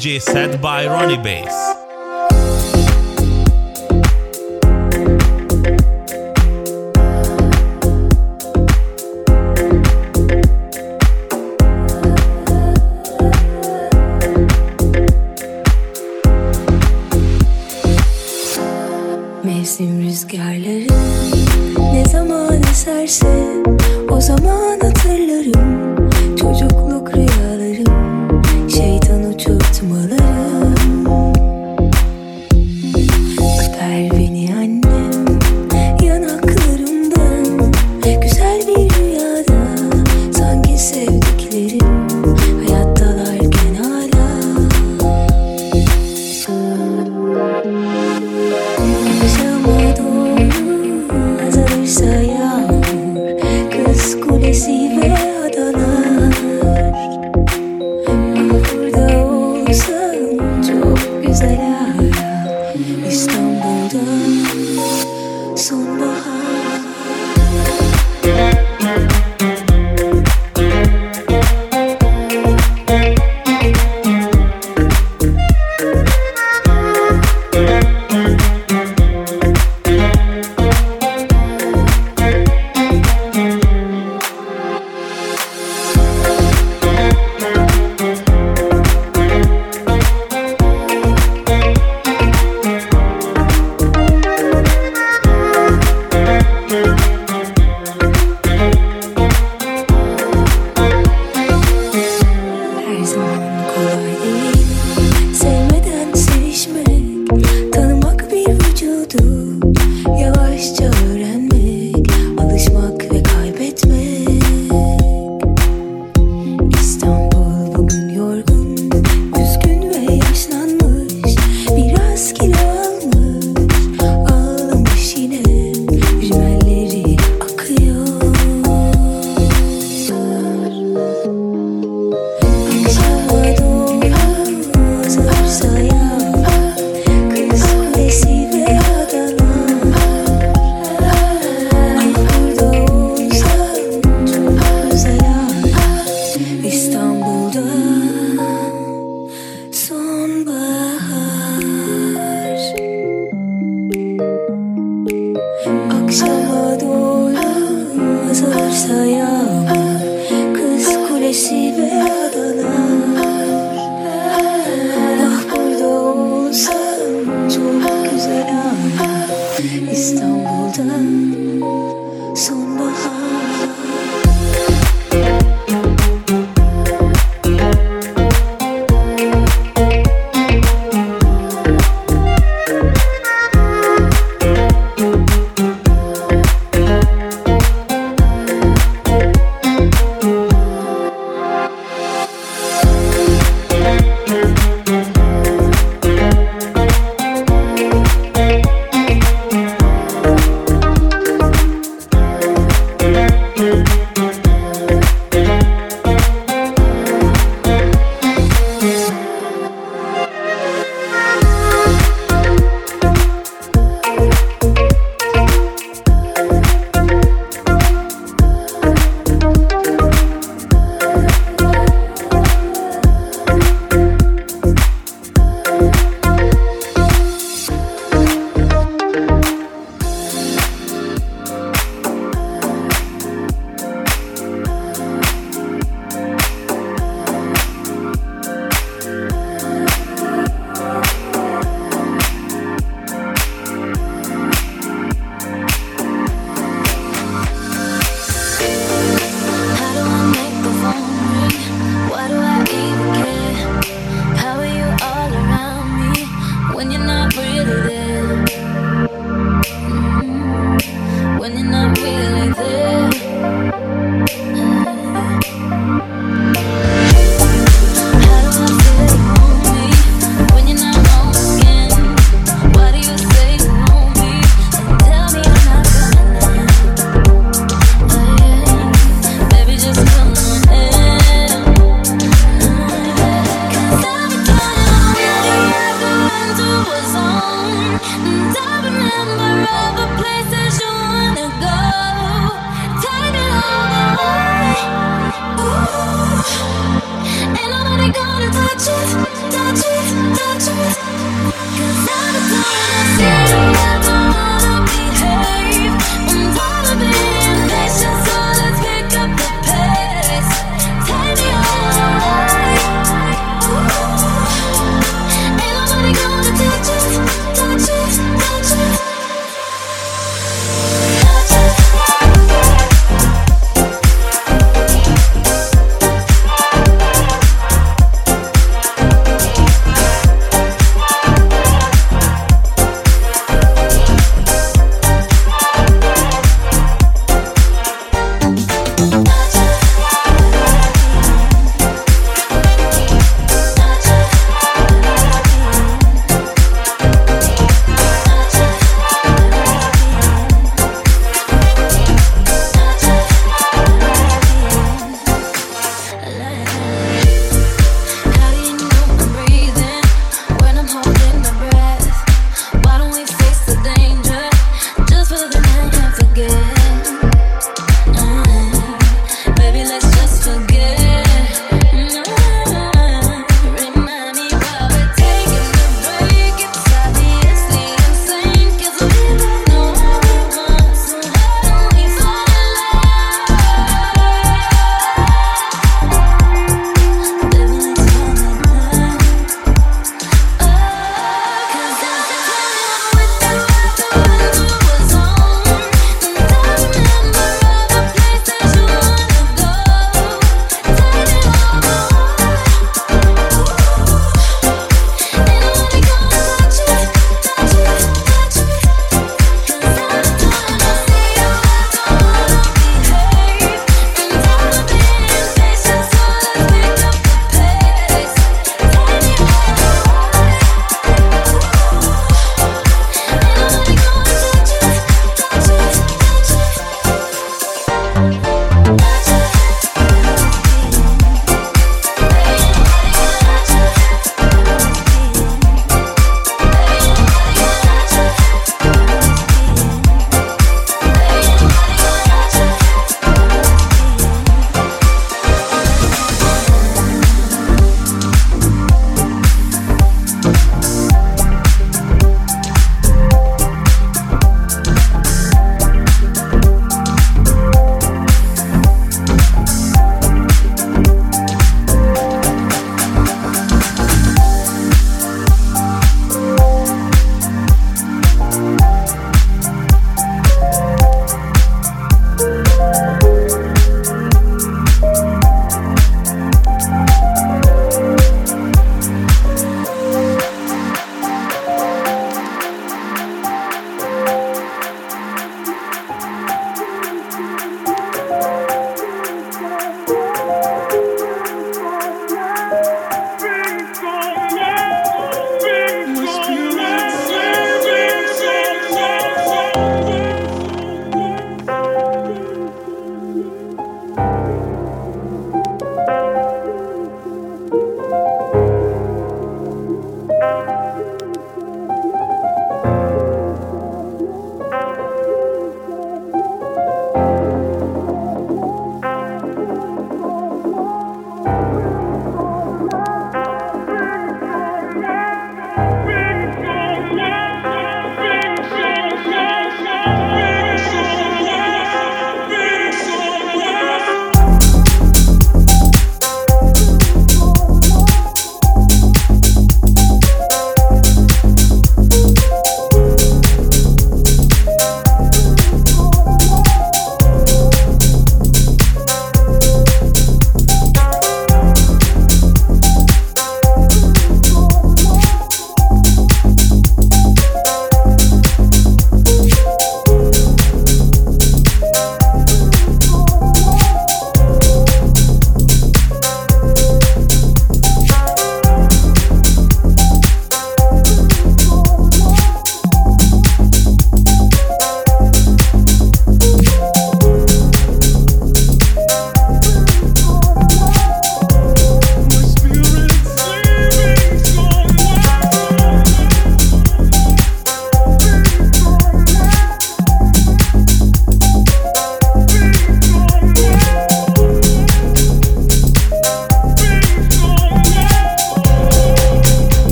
DJ set by Rony Bass.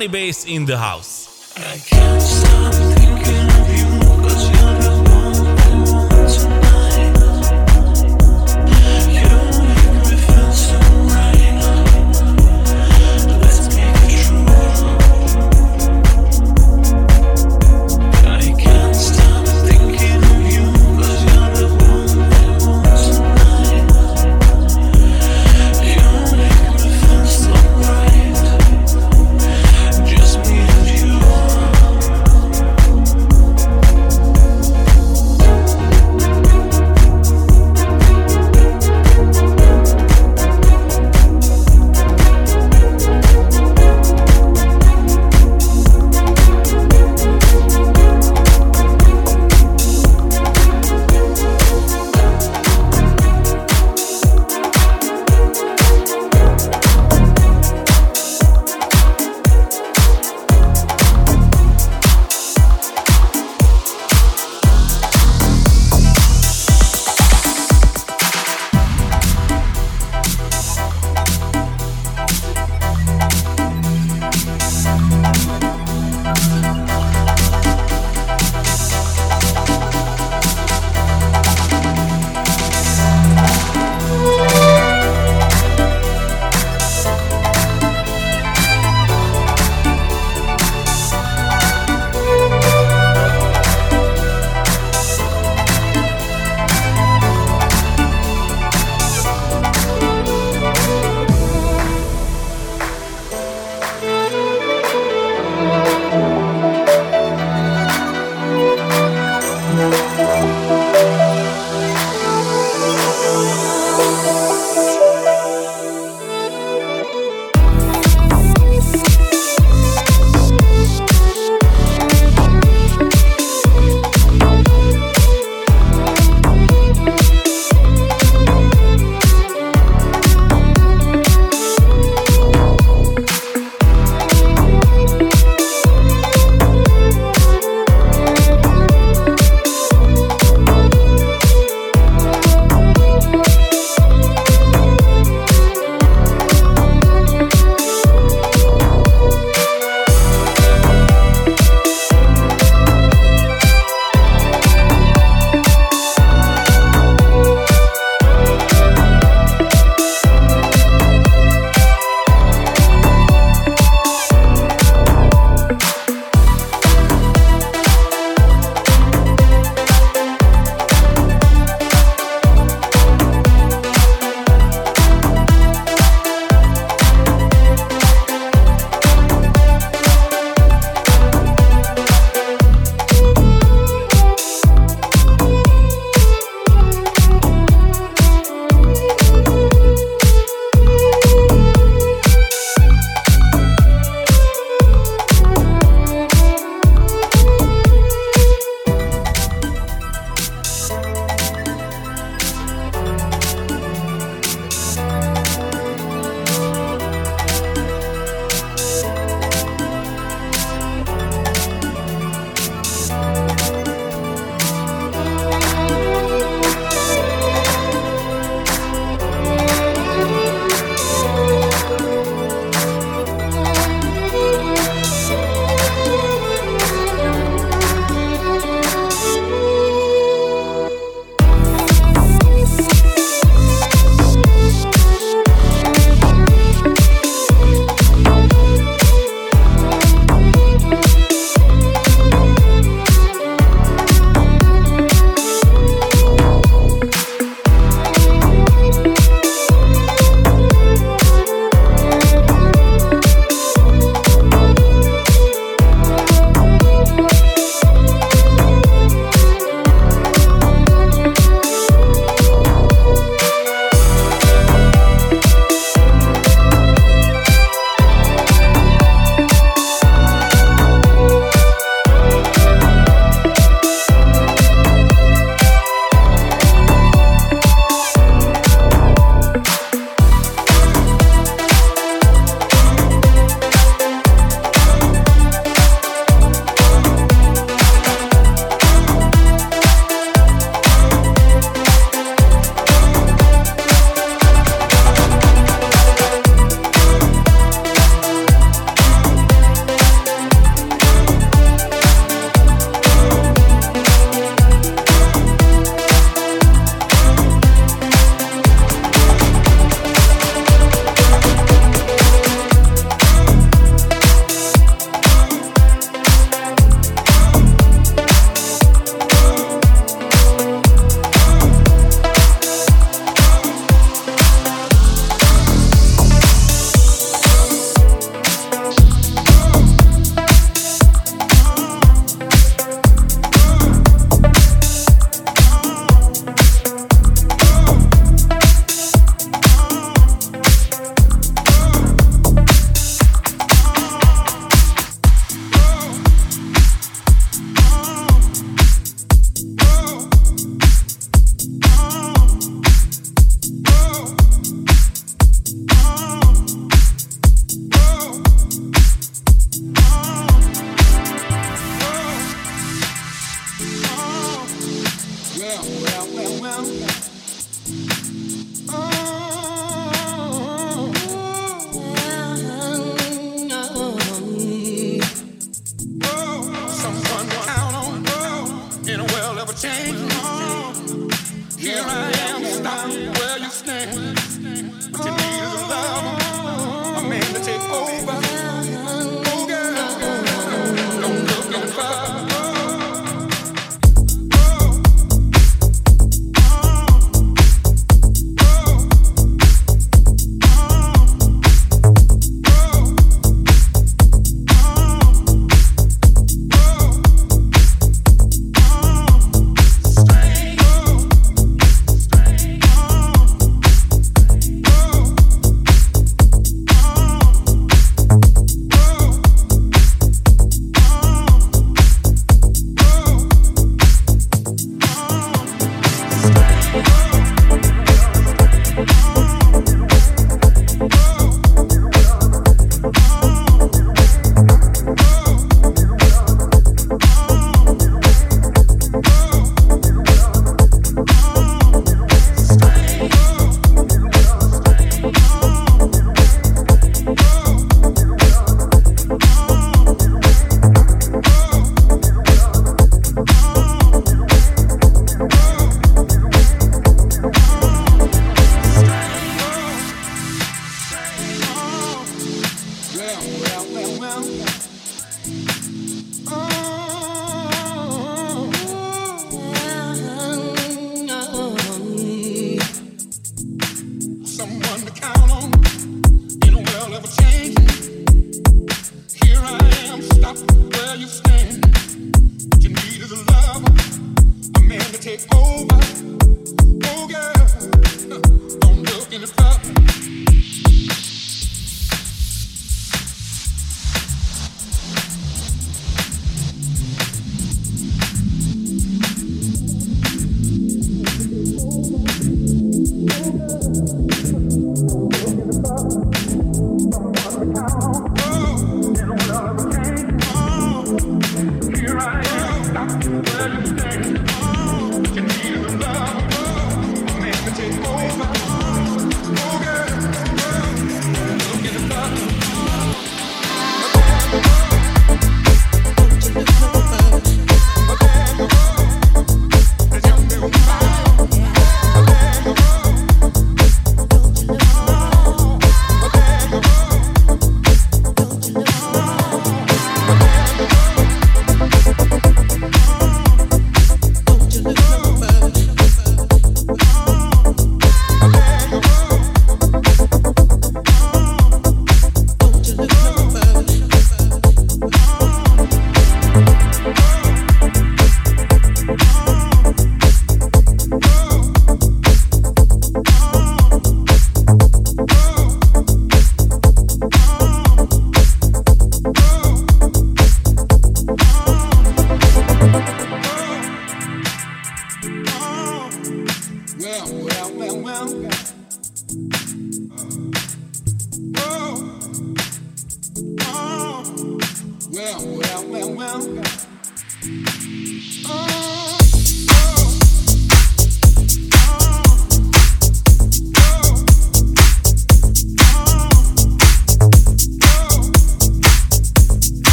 Rony Bass in the house.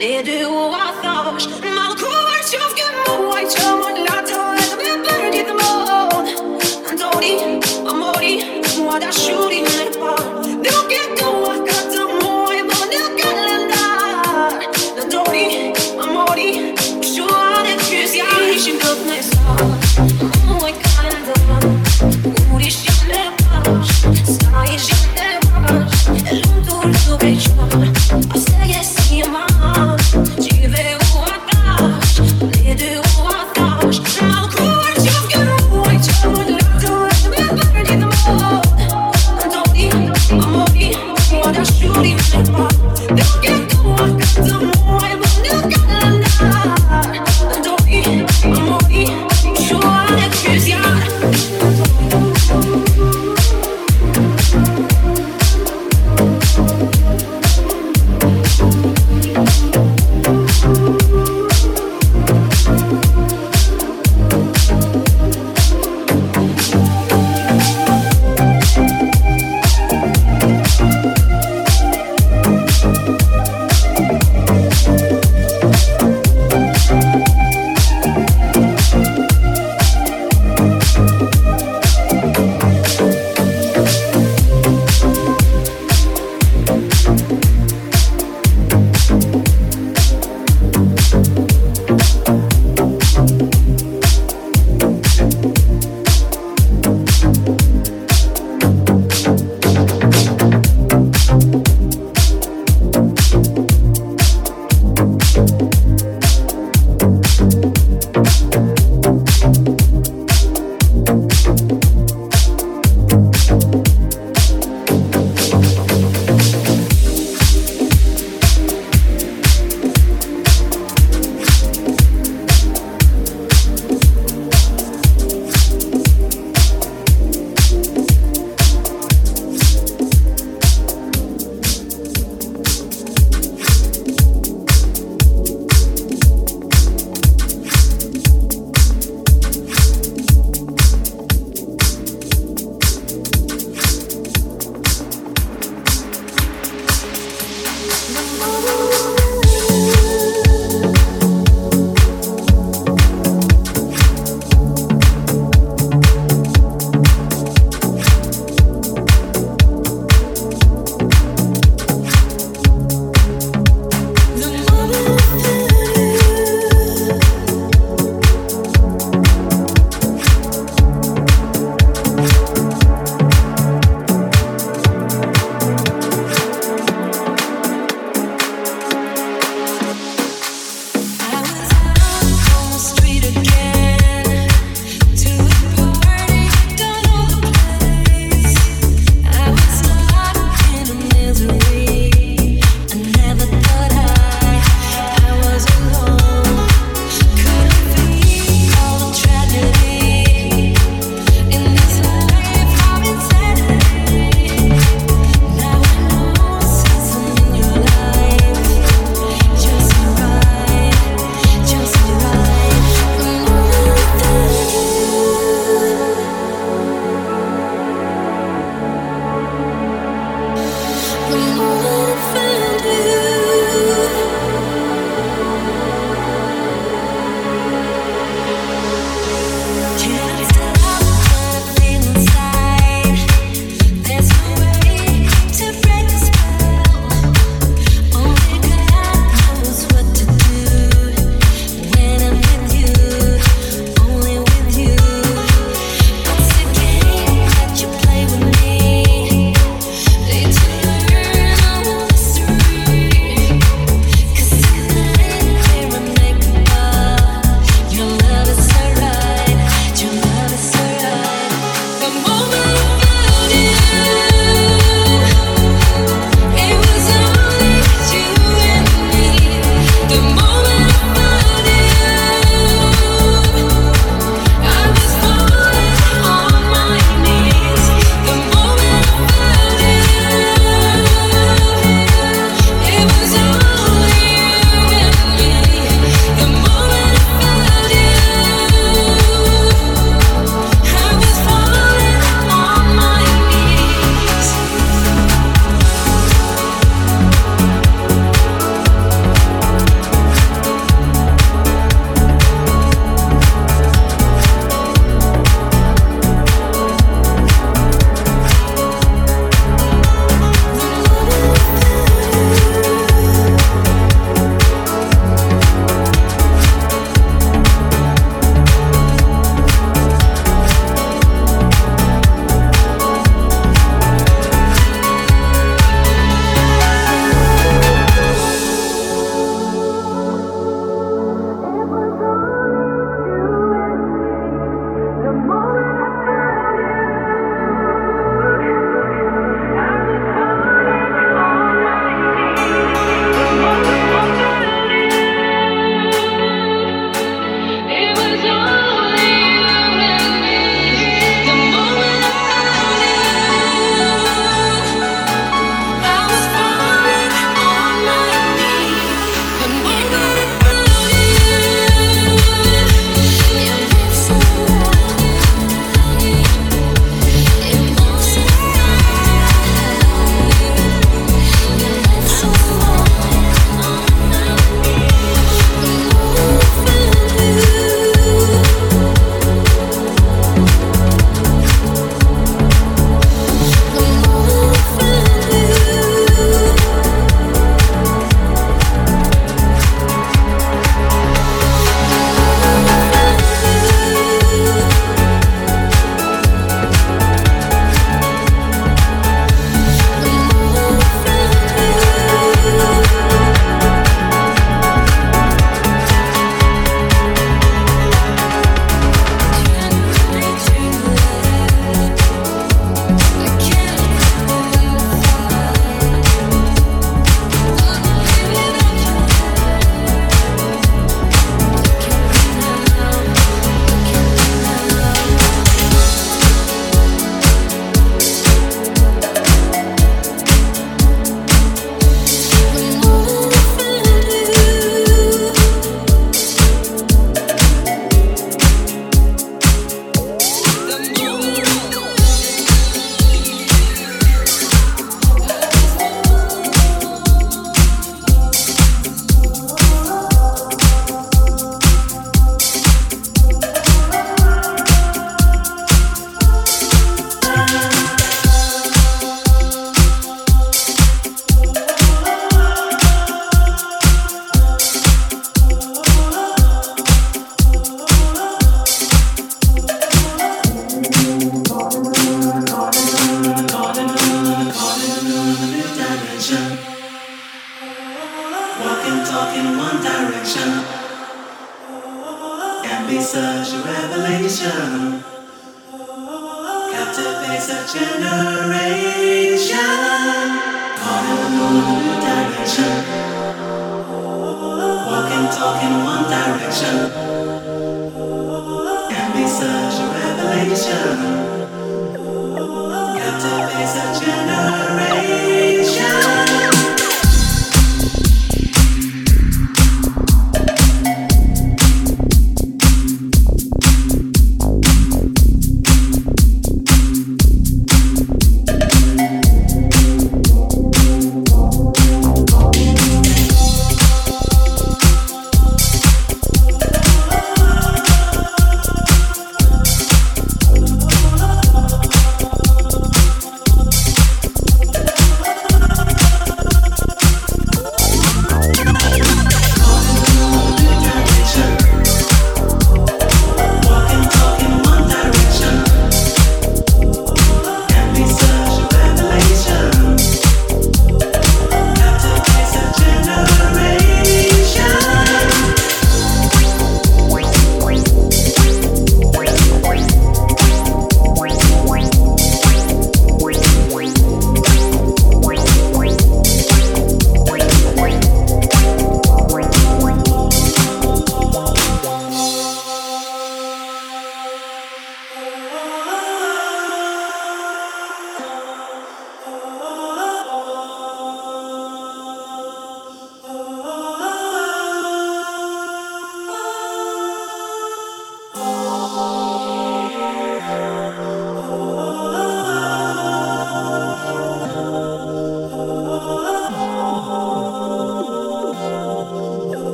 не дюаташ, молчавки мой, чамолята, это мне перед мон. Антони, амори, муадашю.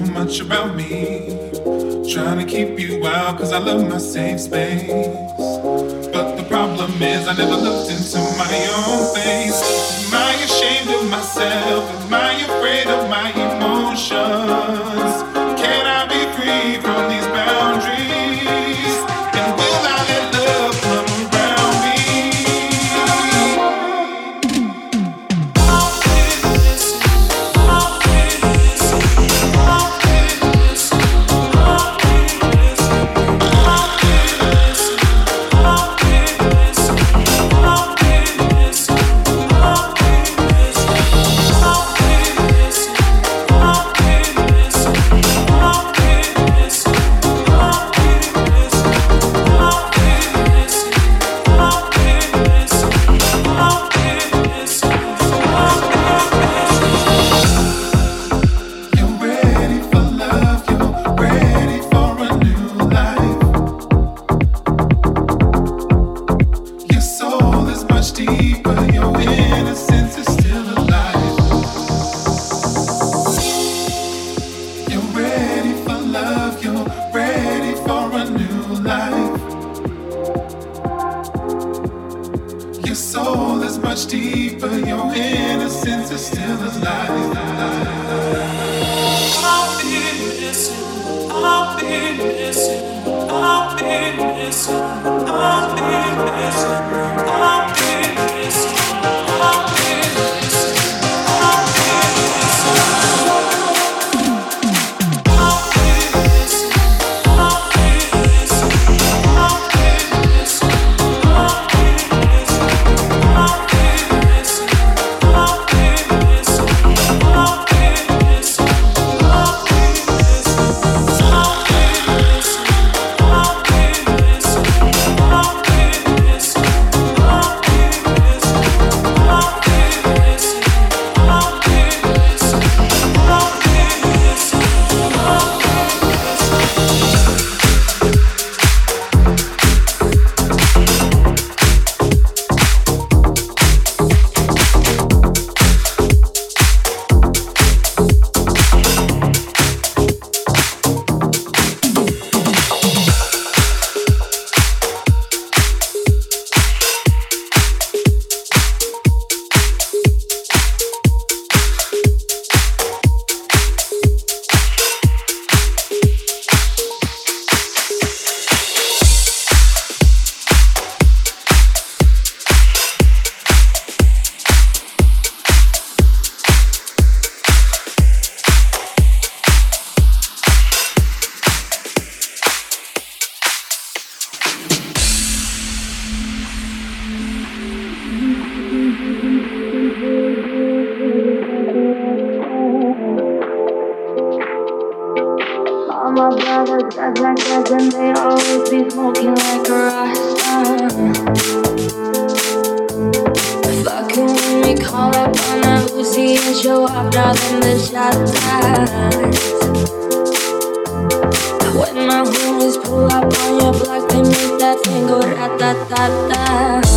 too much about me. Trying to keep you out, cause I love my safe space. But the problem is, I never looked into my own face. Am I ashamed of myself? When my homies pull up on your block, they make that thing go rat a tat tat.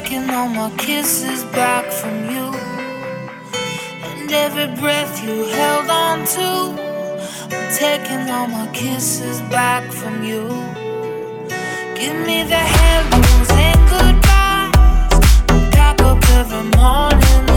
taking all my kisses back from you. And every breath you held on to, I'm taking all my kisses back from you. Give me the hellos and goodbyes. Pack up every morning.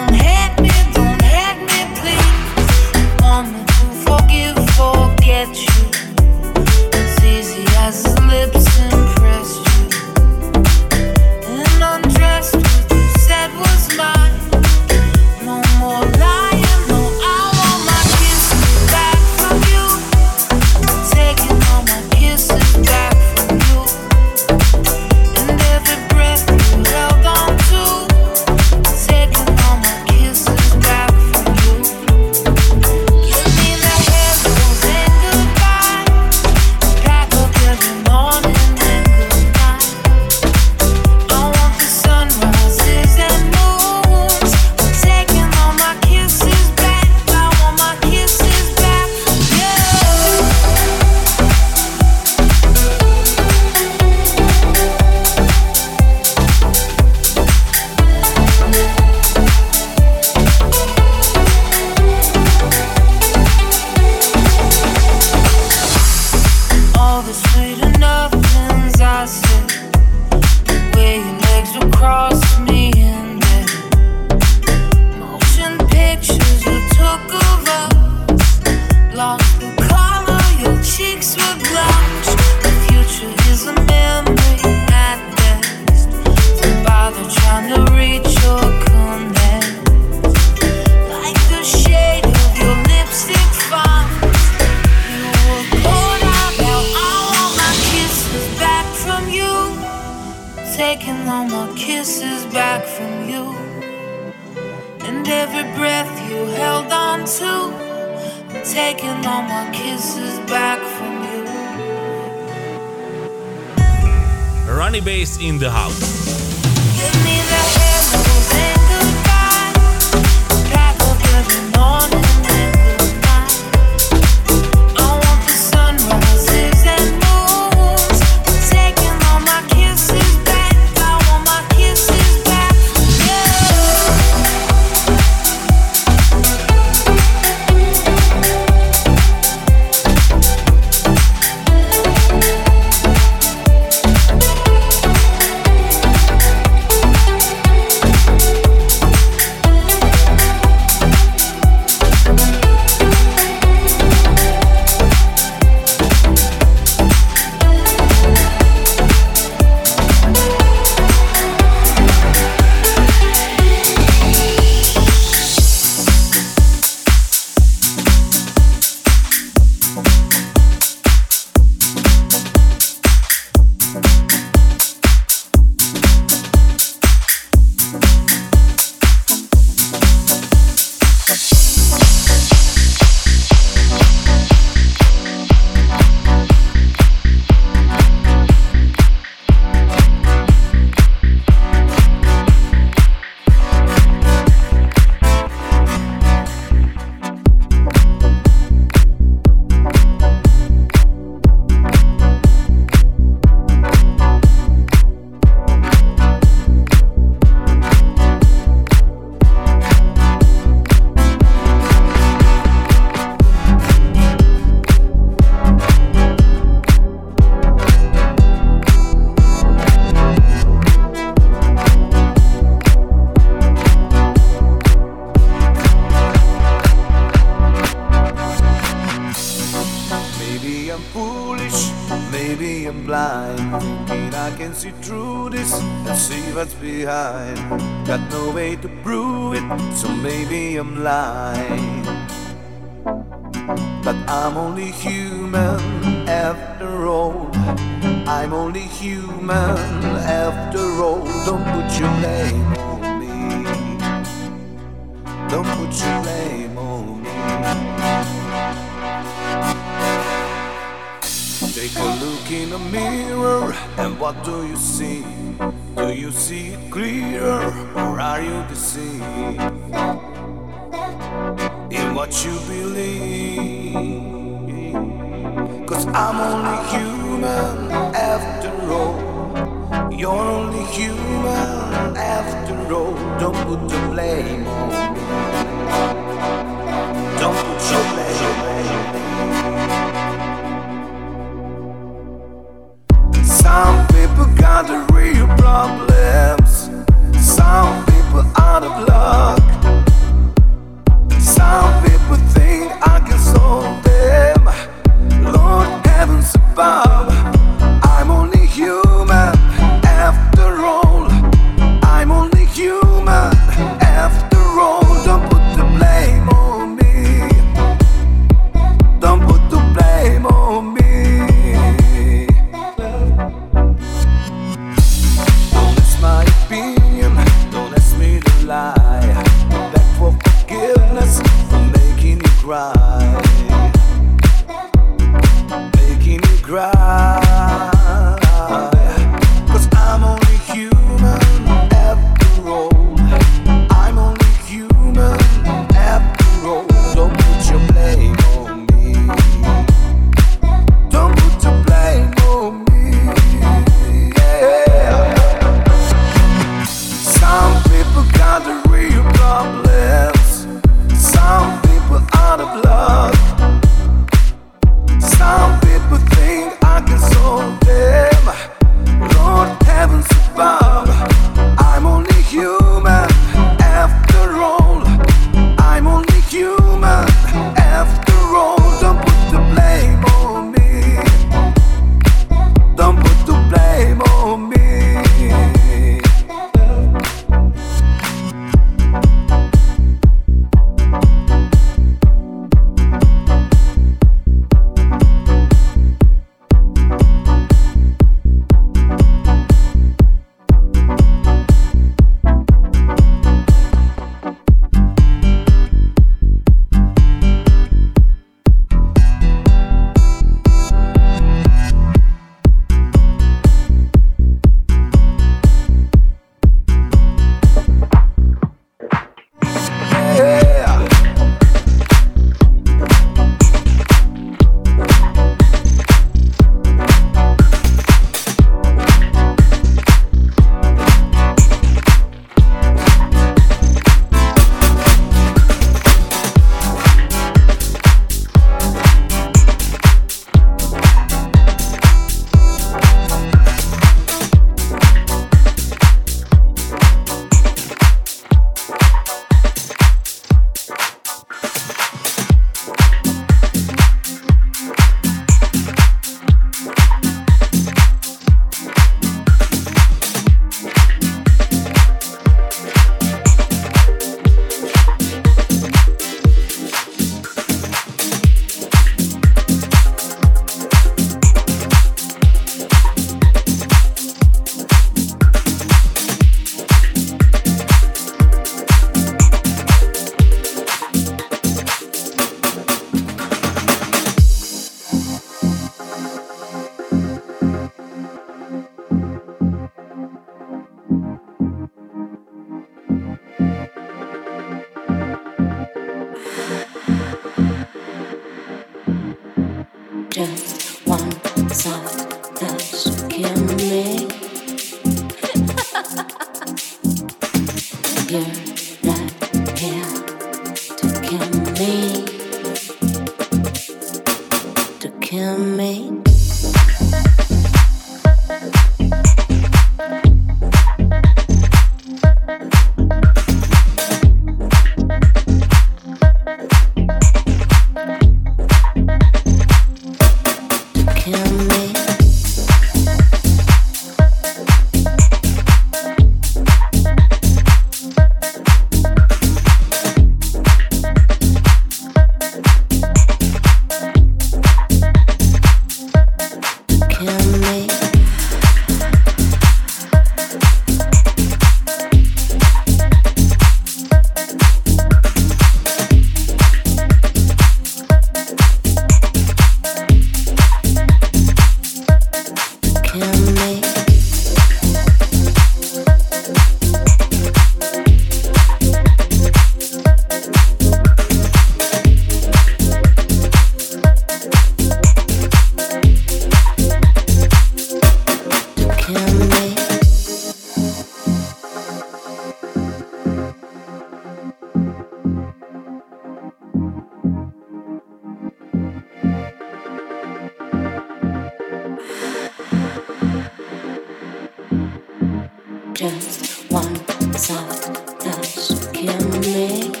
One soft touch, kill me.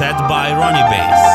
Set by Rony Bass.